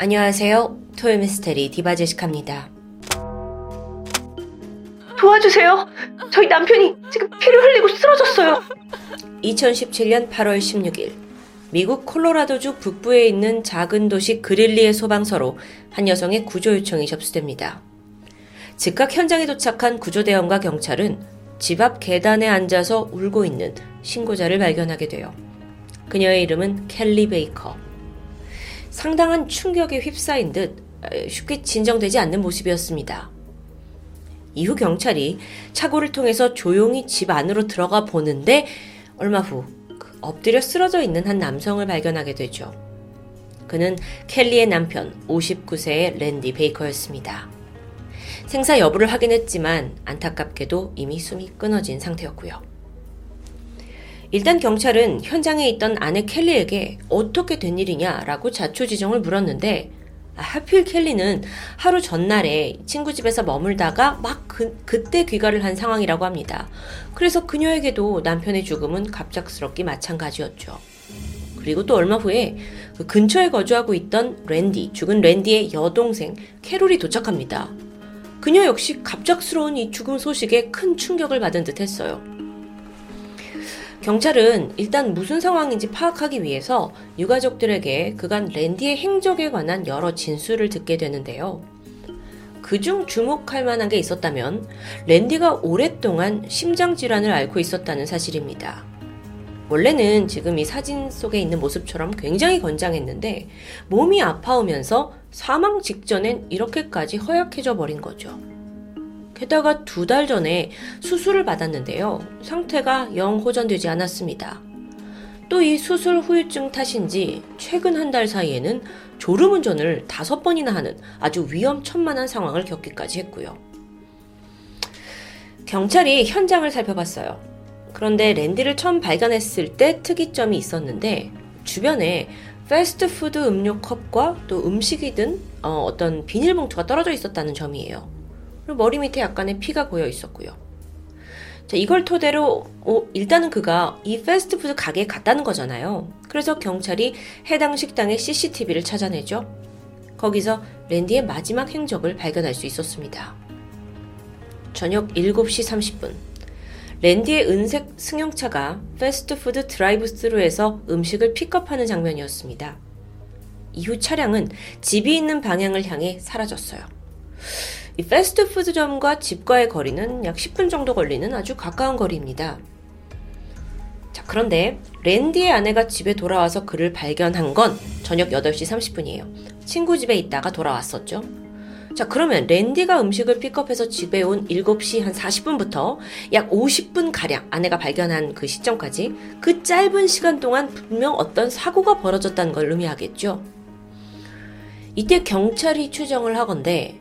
안녕하세요. 토요미스테리 디바제시카입니다. 도와주세요. 저희 남편이 지금 피를 흘리고 쓰러졌어요. 2017년 8월 16일 미국 콜로라도주 북부에 있는 작은 도시 그릴리의 소방서로 한 여성의 구조 요청이 접수됩니다. 즉각 현장에 도착한 구조대원과 경찰은 집 앞 계단에 앉아서 울고 있는 신고자를 발견하게 돼요. 그녀의 이름은 켈리 베이커. 상당한 충격에 휩싸인 듯 쉽게 진정되지 않는 모습이었습니다. 이후 경찰이 차고를 통해서 조용히 집 안으로 들어가 보는데 얼마 후그 엎드려 쓰러져 있는 한 남성을 발견하게 되죠. 그는 켈리의 남편 59세의 랜디 베이커였습니다. 생사 여부를 확인했지만 안타깝게도 이미 숨이 끊어진 상태였고요. 일단 경찰은 현장에 있던 아내 켈리에게 어떻게 된 일이냐라고 자초지종을 물었는데 아, 하필 켈리는 하루 전날에 친구 집에서 머물다가 막 그, 그때 귀가를 한 상황이라고 합니다. 그래서 그녀에게도 남편의 죽음은 갑작스럽기 마찬가지였죠. 그리고 또 얼마 후에 그 근처에 거주하고 있던 랜디, 죽은 랜디의 여동생 캐롤이 도착합니다. 그녀 역시 갑작스러운 이 죽음 소식에 큰 충격을 받은 듯 했어요. 경찰은 일단 무슨 상황인지 파악하기 위해서 유가족들에게 그간 랜디의 행적에 관한 여러 진술을 듣게 되는데요. 그중 주목할 만한 게 있었다면 랜디가 오랫동안 심장질환을 앓고 있었다는 사실입니다. 원래는 지금 이 사진 속에 있는 모습처럼 굉장히 건장했는데 몸이 아파오면서 사망 직전엔 이렇게까지 허약해져 버린 거죠. 게다가 두 달 전에 수술을 받았는데요. 상태가 영 호전되지 않았습니다. 또 이 수술 후유증 탓인지 최근 한 달 사이에는 졸음운전을 다섯 번이나 하는 아주 위험천만한 상황을 겪기까지 했고요. 경찰이 현장을 살펴봤어요. 그런데 랜디를 처음 발견했을 때 특이점이 있었는데 주변에 패스트푸드 음료 컵과 또 음식이 든 어, 떤 비닐봉투가 떨어져 있었다는 점이에요. 그리고 머리 밑에 약간의 피가 고여 있었고요. 자, 이걸 토대로 어, 일단은 그가 이 패스트푸드 가게에 갔다는 거잖아요. 그래서 경찰이 해당 식당의 CCTV를 찾아내죠. 거기서 랜디의 마지막 행적을 발견할 수 있었습니다. 저녁 7시 30분. 랜디의 은색 승용차가 패스트푸드 드라이브 스루에서 음식을 픽업하는 장면이었습니다. 이후 차량은 집이 있는 방향을 향해 사라졌어요. 이 패스트푸드점과 집과의 거리는 약 10분 정도 걸리는 아주 가까운 거리입니다. 자, 그런데 랜디의 아내가 집에 돌아와서 그를 발견한 건 저녁 8시 30분이에요. 친구 집에 있다가 돌아왔었죠. 자, 그러면 랜디가 음식을 픽업해서 집에 온 7시 한 40분부터 약 50분 가량 아내가 발견한 그 시점까지 그 짧은 시간 동안 분명 어떤 사고가 벌어졌다는 걸 의미하겠죠. 이때 경찰이 추정을 하건데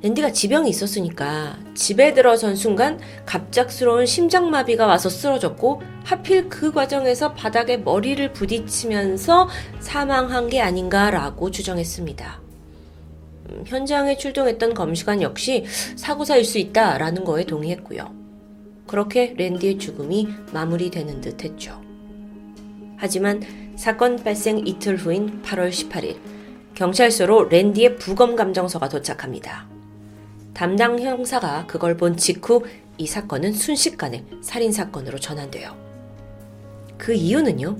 랜디가 지병이 있었으니까 집에 들어선 순간 갑작스러운 심장마비가 와서 쓰러졌고 하필 그 과정에서 바닥에 머리를 부딪히면서 사망한 게 아닌가라고 추정했습니다. 음, 현장에 출동했던 검시관 역시 사고사일 수 있다라는 거에 동의했고요. 그렇게 랜디의 죽음이 마무리되는 듯 했죠. 하지만 사건 발생 이틀 후인 8월 18일, 경찰서로 랜디의 부검 감정서가 도착합니다. 담당 형사가 그걸 본 직후 이 사건은 순식간에 살인 사건으로 전환돼요. 그 이유는요.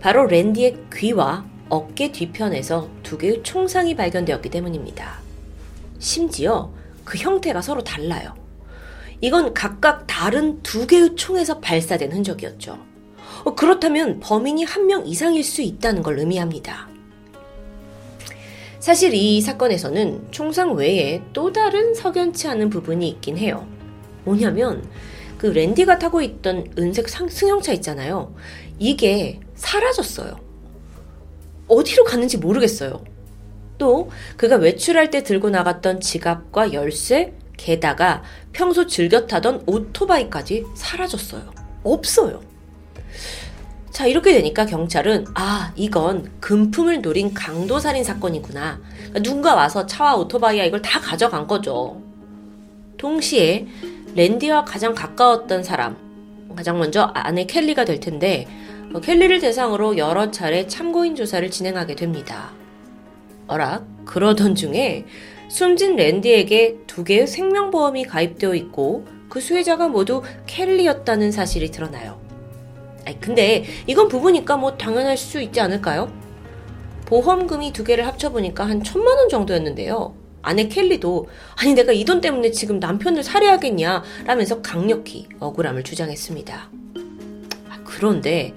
바로 랜디의 귀와 어깨 뒤편에서 두 개의 총상이 발견되었기 때문입니다. 심지어 그 형태가 서로 달라요. 이건 각각 다른 두 개의 총에서 발사된 흔적이었죠. 어, 그렇다면 범인이 한 명 이상일 수 있다는 걸 의미합니다. 사실 이 사건에서는 총상 외에 또 다른 석연치 않은 부분이 있긴 해요. 뭐냐면 그 랜디가 타고 있던 은색 승용차 있잖아요. 이게 사라졌어요. 어디로 갔는지 모르겠어요. 또 그가 외출할 때 들고 나갔던 지갑과 열쇠, 게다가 평소 즐겨 타던 오토바이까지 사라졌어요. 없어요. 자, 이렇게 되니까 경찰은, 아, 이건 금품을 노린 강도살인 사건이구나. 그러니까 누군가 와서 차와 오토바이와 이걸 다 가져간 거죠. 동시에 랜디와 가장 가까웠던 사람, 가장 먼저 아내 켈리가 될 텐데, 어, 켈리를 대상으로 여러 차례 참고인 조사를 진행하게 됩니다. 어라 그러던 중에 숨진 랜디에게 두 개의 생명보험이 가입되어 있고 그 수혜자가 모두 켈리였다는 사실이 드러나요. 근데 이건 부부니까 뭐 당연할 수 있지 않을까요? 보험금이 두 개를 합쳐보니까 한 천만 원 정도였는데요. 아내 켈리도 아니 내가 이 돈 때문에 지금 남편을 살해하겠냐 라면서 강력히 억울함을 주장했습니다. 아, 그런데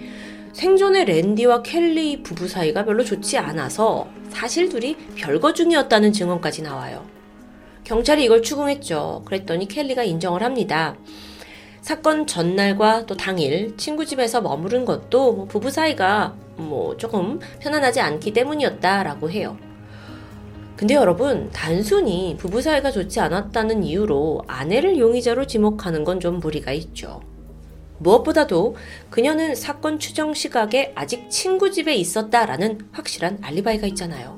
생존의 랜디와 켈리 부부 사이가 별로 좋지 않아서 사실 둘이 별거 중이었다는 증언까지 나와요. 경찰이 이걸 추궁했죠. 그랬더니 켈리가 인정을 합니다. 사건 전날과 또 당일 친구 집에서 머무른 것도 뭐 부부 사이가 뭐 조금 편안하지 않기 때문이었다라고 해요. 근데 여러분, 단순히 부부 사이가 좋지 않았다는 이유로 아내를 용의자로 지목하는 건 좀 무리가 있죠. 무엇보다도 그녀는 사건 추정 시각에 아직 친구 집에 있었다라는 확실한 알리바이가 있잖아요.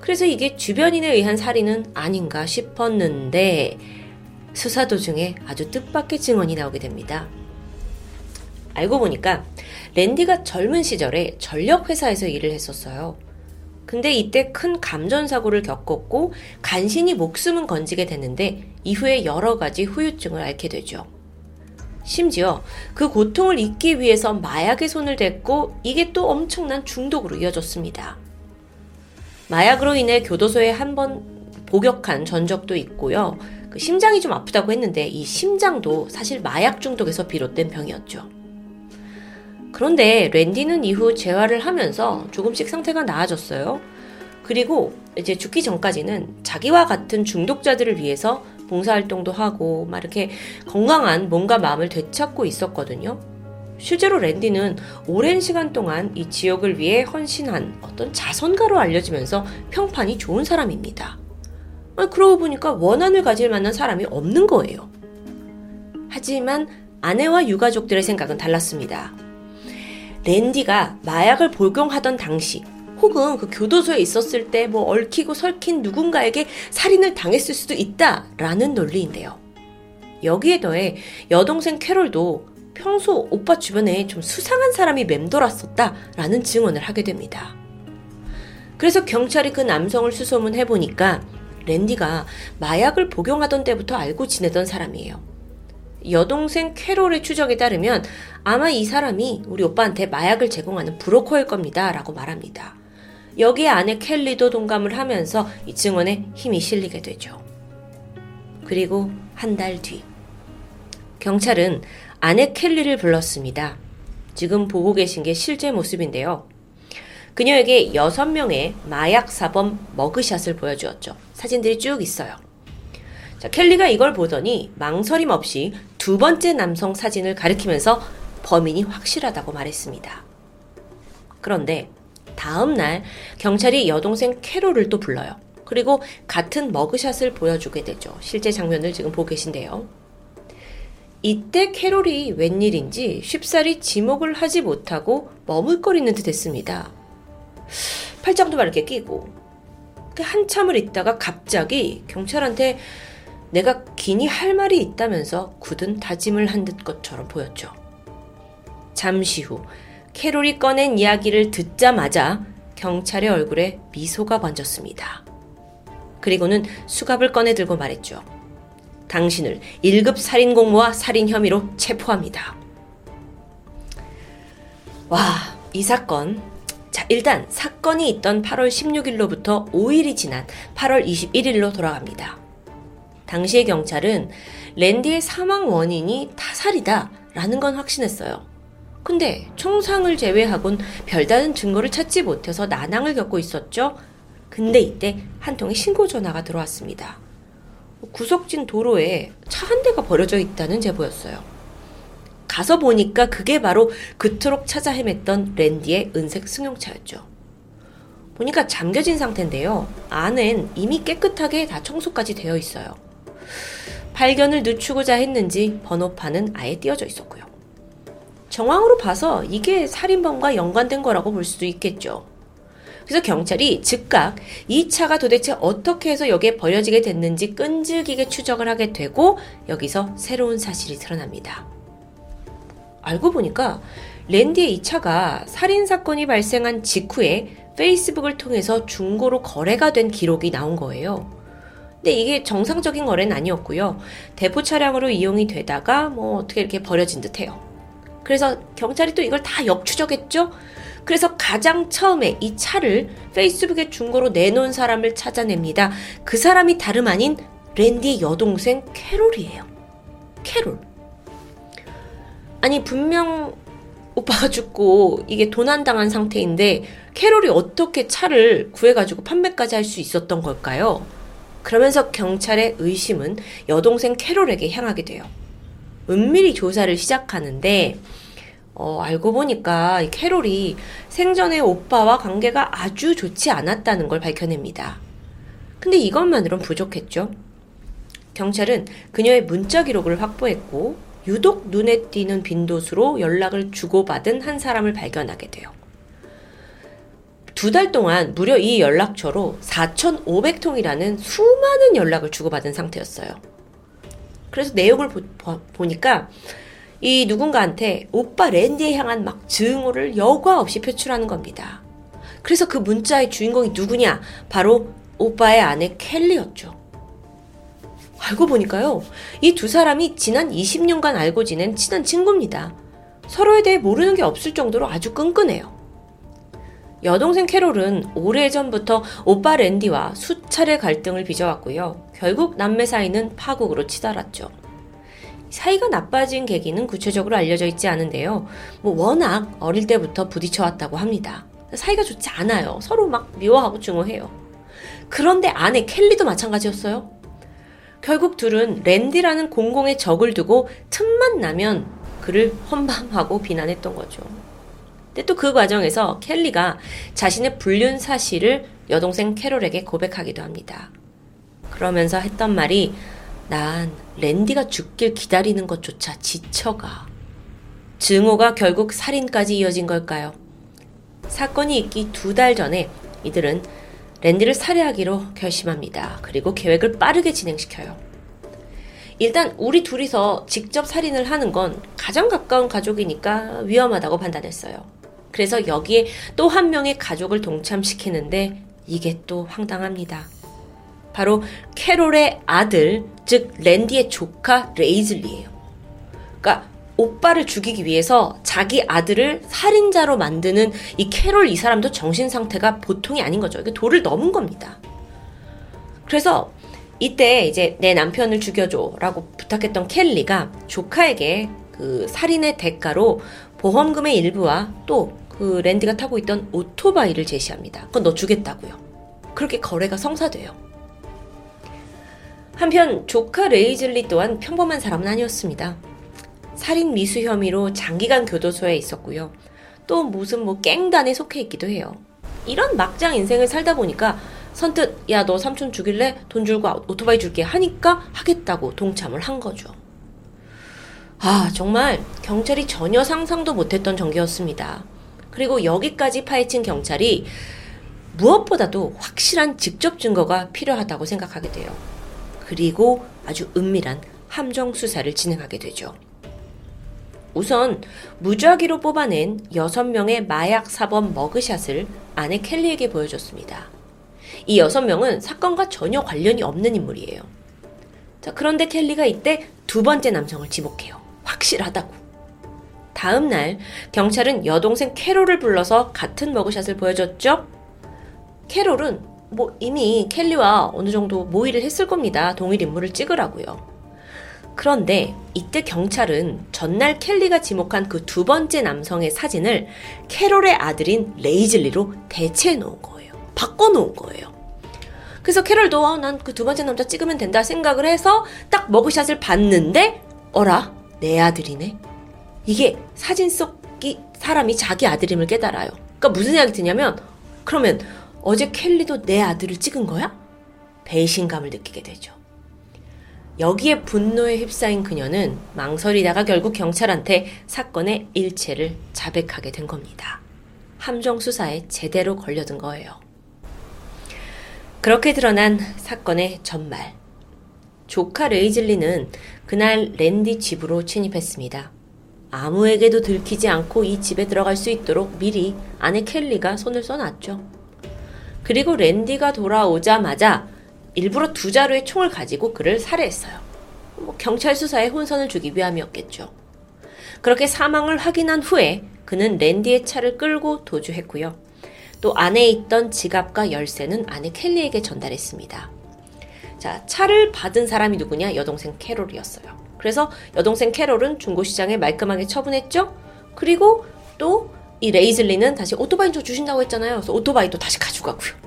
그래서 이게 주변인에 의한 살인은 아닌가 싶었는데 수사 도중에 아주 뜻밖의 증언이 나오게 됩니다. 알고 보니까 랜디가 젊은 시절에 전력회사에서 일을 했었어요. 근데 이때 큰 감전사고를 겪었고 간신히 목숨은 건지게 됐는데 이후에 여러 가지 후유증을 앓게 되죠. 심지어 그 고통을 잊기 위해서 마약에 손을 댔고 이게 또 엄청난 중독으로 이어졌습니다. 마약으로 인해 교도소에 한 번 복역한 전적도 있고요. 그 심장이 좀 아프다고 했는데 이 심장도 사실 마약 중독에서 비롯된 병이었죠. 그런데 랜디는 이후 재활을 하면서 조금씩 상태가 나아졌어요. 그리고 이제 죽기 전까지는 자기와 같은 중독자들을 위해서 봉사활동도 하고 막 이렇게 건강한 몸과 마음을 되찾고 있었거든요. 실제로 랜디는 오랜 시간 동안 이 지역을 위해 헌신한 어떤 자선가로 알려지면서 평판이 좋은 사람입니다. 그러고 보니까 원한을 가질 만한 사람이 없는 거예요. 하지만 아내와 유가족들의 생각은 달랐습니다. 랜디가 마약을 복용하던 당시 혹은 그 교도소에 있었을 때 뭐 얽히고 설킨 누군가에게 살인을 당했을 수도 있다라는 논리인데요. 여기에 더해 여동생 캐롤도 평소 오빠 주변에 좀 수상한 사람이 맴돌았었다라는 증언을 하게 됩니다. 그래서 경찰이 그 남성을 수소문해 보니까 랜디가 마약을 복용하던 때부터 알고 지내던 사람이에요. 여동생 캐롤의 추적에 따르면 아마 이 사람이 우리 오빠한테 마약을 제공하는 브로커일 겁니다. 라고 말합니다. 여기에 아내 켈리도 동감을 하면서 이 증언에 힘이 실리게 되죠. 그리고 한 달 뒤. 경찰은 아내 켈리를 불렀습니다. 지금 보고 계신 게 실제 모습인데요. 그녀에게 6명의 마약 사범 머그샷을 보여주었죠. 사진들이 쭉 있어요. 자, 켈리가 이걸 보더니 망설임 없이 두 번째 남성 사진을 가리키면서 범인이 확실하다고 말했습니다. 그런데 다음 날 경찰이 여동생 캐롤을 또 불러요. 그리고 같은 머그샷을 보여주게 되죠. 실제 장면을 지금 보고 계신데요. 이때 캐롤이 웬일인지 쉽사리 지목을 하지 못하고 머물거리는 듯 했습니다. 팔짱도 막 이렇게 끼고. 한참을 있다가 갑자기 경찰한테 내가 기니 할 말이 있다면서 굳은 다짐을 한 듯 것처럼 보였죠. 잠시 후 캐롤이 꺼낸 이야기를 듣자마자 경찰의 얼굴에 미소가 번졌습니다. 그리고는 수갑을 꺼내 들고 말했죠. 당신을 1급 살인 공모와 살인 혐의로 체포합니다. 와, 이 사건. 자, 일단 사건이 있던 8월 16일로부터 5일이 지난 8월 21일로 돌아갑니다. 당시의 경찰은 랜디의 사망 원인이 타살이다 라는 건 확신했어요. 근데 총상을 제외하곤 별다른 증거를 찾지 못해서 난항을 겪고 있었죠. 근데 이때 한 통의 신고 전화가 들어왔습니다. 구석진 도로에 차 한 대가 버려져 있다는 제보였어요. 가서 보니까 그게 바로 그토록 찾아 헤맸던 랜디의 은색 승용차였죠. 보니까 잠겨진 상태인데요. 안엔 이미 깨끗하게 다 청소까지 되어 있어요. 발견을 늦추고자 했는지 번호판은 아예 띄어져 있었고요. 정황으로 봐서 이게 살인범과 연관된 거라고 볼 수도 있겠죠. 그래서 경찰이 즉각 이 차가 도대체 어떻게 해서 여기에 버려지게 됐는지 끈질기게 추적을 하게 되고 여기서 새로운 사실이 드러납니다. 알고 보니까 랜디의 이 차가 살인 사건이 발생한 직후에 페이스북을 통해서 중고로 거래가 된 기록이 나온 거예요. 근데 이게 정상적인 거래는 아니었고요. 대포 차량으로 이용이 되다가 뭐 어떻게 이렇게 버려진 듯해요. 그래서 경찰이 또 이걸 다 역추적했죠. 그래서 가장 처음에 이 차를 페이스북에 중고로 내놓은 사람을 찾아냅니다. 그 사람이 다름 아닌 랜디의 여동생 캐롤이에요. 캐롤. 아니 분명 오빠가 죽고 이게 도난당한 상태인데 캐롤이 어떻게 차를 구해가지고 판매까지 할 수 있었던 걸까요? 그러면서 경찰의 의심은 여동생 캐롤에게 향하게 돼요. 은밀히 조사를 시작하는데 어, 알고 보니까 캐롤이 생전에 오빠와 관계가 아주 좋지 않았다는 걸 밝혀냅니다. 근데 이것만으론 부족했죠. 경찰은 그녀의 문자 기록을 확보했고 유독 눈에 띄는 빈도수로 연락을 주고받은 한 사람을 발견하게 돼요. 두 달 동안 무려 이 연락처로 4,500통이라는 수많은 연락을 주고받은 상태였어요. 그래서 내용을 보, 니까 이 누군가한테 오빠 랜디에 향한 막 증오를 여과 없이 표출하는 겁니다. 그래서 그 문자의 주인공이 누구냐? 바로 오빠의 아내 켈리였죠. 알고 보니까요, 이 두 사람이 지난 20년간 알고 지낸 친한 친구입니다. 서로에 대해 모르는 게 없을 정도로 아주 끈끈해요. 여동생 캐롤은 오래전부터 오빠 랜디와 수차례 갈등을 빚어왔고요. 결국 남매 사이는 파국으로 치달았죠. 사이가 나빠진 계기는 구체적으로 알려져 있지 않은데요. 뭐 워낙 어릴 때부터 부딪혀왔다고 합니다. 사이가 좋지 않아요. 서로 막 미워하고 증오해요. 그런데 아내 켈리도 마찬가지였어요. 결국 둘은 랜디라는 공공의 적을 두고 틈만 나면 그를 헌방하고 비난했던 거죠. 근데 또 그 과정에서 켈리가 자신의 불륜 사실을 여동생 캐롤에게 고백하기도 합니다. 그러면서 했던 말이 난 랜디가 죽길 기다리는 것조차 지쳐가. 증오가 결국 살인까지 이어진 걸까요? 사건이 있기 두 달 전에 이들은 랜디를 살해하기로 결심합니다. 그리고 계획을 빠르게 진행시켜요. 일단 우리 둘이서 직접 살인을 하는 건 가장 가까운 가족이니까 위험하다고 판단했어요. 그래서 여기에 또 한 명의 가족을 동참시키는데 이게 또 황당합니다. 바로 캐롤의 아들, 즉 랜디의 조카 레이즐리예요. 그러니까 오빠를 죽이기 위해서 자기 아들을 살인자로 만드는 이 캐롤 이 사람도 정신 상태가 보통이 아닌 거죠. 이게 도를 넘은 겁니다. 그래서 이때 이제 내 남편을 죽여줘라고 부탁했던 켈리가 조카에게 그 살인의 대가로 보험금의 일부와 또 그 랜디가 타고 있던 오토바이를 제시합니다. 그건 너 주겠다고요. 그렇게 거래가 성사돼요. 한편 조카 레이즐리 또한 평범한 사람은 아니었습니다. 살인 미수 혐의로 장기간 교도소에 있었고요. 또 무슨 뭐 갱단에 속해 있기도 해요. 이런 막장 인생을 살다 보니까 선뜻 야 너 삼촌 죽일래? 돈 줄고 오토바이 줄게 하니까 하겠다고 동참을 한 거죠. 아 정말 경찰이 전혀 상상도 못했던 전개였습니다. 그리고 여기까지 파헤친 경찰이 무엇보다도 확실한 직접 증거가 필요하다고 생각하게 돼요. 그리고 아주 은밀한 함정 수사를 진행하게 되죠. 우선 무작위로 뽑아낸 6명의 마약 사범 머그샷을 아내 켈리에게 보여줬습니다. 이 6명은 사건과 전혀 관련이 없는 인물이에요. 자, 그런데 켈리가 이때 두 번째 남성을 지목해요. 확실하다고. 다음 날 경찰은 여동생 캐롤을 불러서 같은 머그샷을 보여줬죠. 캐롤은 뭐 이미 켈리와 어느 정도 모의를 했을 겁니다. 동일 인물을 찍으라고요. 그런데 이때 경찰은 전날 켈리가 지목한 그 두 번째 남성의 사진을 캐롤의 아들인 레이즐리로 대체해 놓은 거예요. 바꿔 놓은 거예요. 그래서 캐롤도 어, 난 그 두 번째 남자 찍으면 된다 생각을 해서 딱 머그샷을 봤는데 어라 내 아들이네. 이게 사진 속이 사람이 자기 아들임을 깨달아요. 그러니까 무슨 생각이 드냐면 그러면 어제 켈리도 내 아들을 찍은 거야? 배신감을 느끼게 되죠. 여기에 분노에 휩싸인 그녀는 망설이다가 결국 경찰한테 사건의 일체를 자백하게 된 겁니다. 함정 수사에 제대로 걸려든 거예요. 그렇게 드러난 사건의 전말. 조카 레이즐리는 그날 랜디 집으로 침입했습니다. 아무에게도 들키지 않고 이 집에 들어갈 수 있도록 미리 아내 켈리가 손을 써놨죠. 그리고 랜디가 돌아오자마자 일부러 두 자루의 총을 가지고 그를 살해했어요. 뭐 경찰 수사에 혼선을 주기 위함이었겠죠. 그렇게 사망을 확인한 후에 그는 랜디의 차를 끌고 도주했고요. 또 안에 있던 지갑과 열쇠는 아내 켈리에게 전달했습니다. 자, 차를 받은 사람이 누구냐? 여동생 캐롤이었어요. 그래서 여동생 캐롤은 중고시장에 말끔하게 처분했죠? 그리고 또 이 레이즐리는 다시 오토바이 좀 주신다고 했잖아요. 그래서 오토바이도 다시 가져가고요.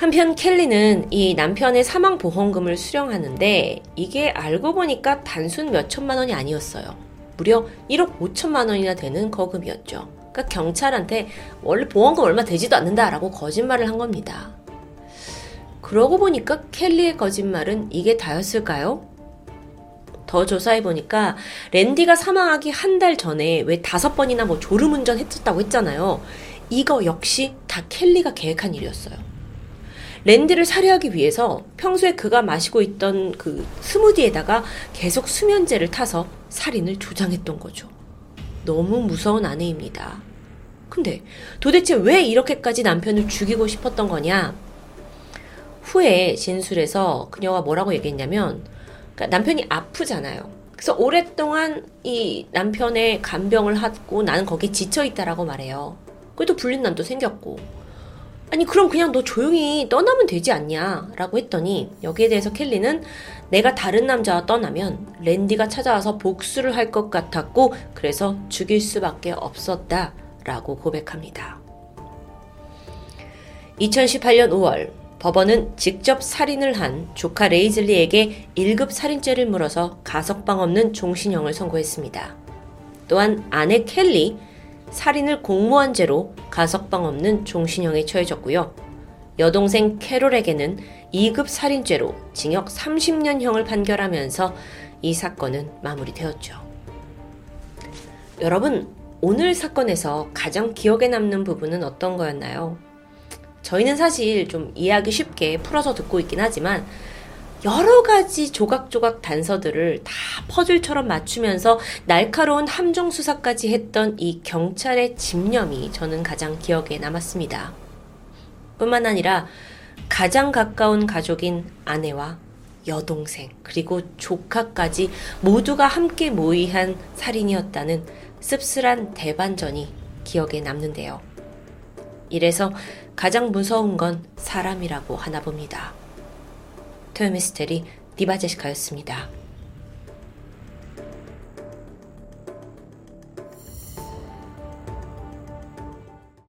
한편 켈리는 이 남편의 사망 보험금을 수령하는데 이게 알고 보니까 단순 몇 천만 원이 아니었어요. 무려 1억 5천만 원이나 되는 거금이었죠. 그러니까 경찰한테 원래 보험금 얼마 되지도 않는다라고 거짓말을 한 겁니다. 그러고 보니까 켈리의 거짓말은 이게 다였을까요? 더 조사해 보니까 랜디가 사망하기 한 달 전에 왜 다섯 번이나 뭐 졸음운전 했었다고 했잖아요. 이거 역시 다 켈리가 계획한 일이었어요. 랜디를 살해하기 위해서 평소에 그가 마시고 있던 그 스무디에다가 계속 수면제를 타서 살인을 조장했던 거죠. 너무 무서운 아내입니다. 근데 도대체 왜 이렇게까지 남편을 죽이고 싶었던 거냐? 후에 진술에서 그녀가 뭐라고 얘기했냐면 그러니까 남편이 아프잖아요. 그래서 오랫동안 이 남편의 간병을 하고 나는 거기에 지쳐 있다라고 말해요. 그래도 불린남도 생겼고. 아니 그럼 그냥 너 조용히 떠나면 되지 않냐? 라고 했더니 여기에 대해서 켈리는 내가 다른 남자와 떠나면 랜디가 찾아와서 복수를 할 것 같았고 그래서 죽일 수밖에 없었다 라고 고백합니다. 2018년 5월 법원은 직접 살인을 한 조카 레이즐리에게 1급 살인죄를 물어서 가석방 없는 종신형을 선고했습니다. 또한 아내 켈리, 살인을 공모한 죄로 가석방 없는 종신형에 처해졌고요. 여동생 캐롤에게는 2급 살인죄로 징역 30년형을 판결하면서 이 사건은 마무리되었죠. 여러분, 오늘 사건에서 가장 기억에 남는 부분은 어떤 거였나요? 저희는 사실 좀 이해하기 쉽게 풀어서 듣고 있긴 하지만 여러 가지 조각조각 단서들을 다 퍼즐처럼 맞추면서 날카로운 함정 수사까지 했던 이 경찰의 집념이 저는 가장 기억에 남았습니다. 뿐만 아니라 가장 가까운 가족인 아내와 여동생, 그리고 조카까지 모두가 함께 모의한 살인이었다는 씁쓸한 대반전이 기억에 남는데요. 이래서 가장 무서운 건 사람이라고 하나 봅니다. 토요미스테리 디바제시카였습니다.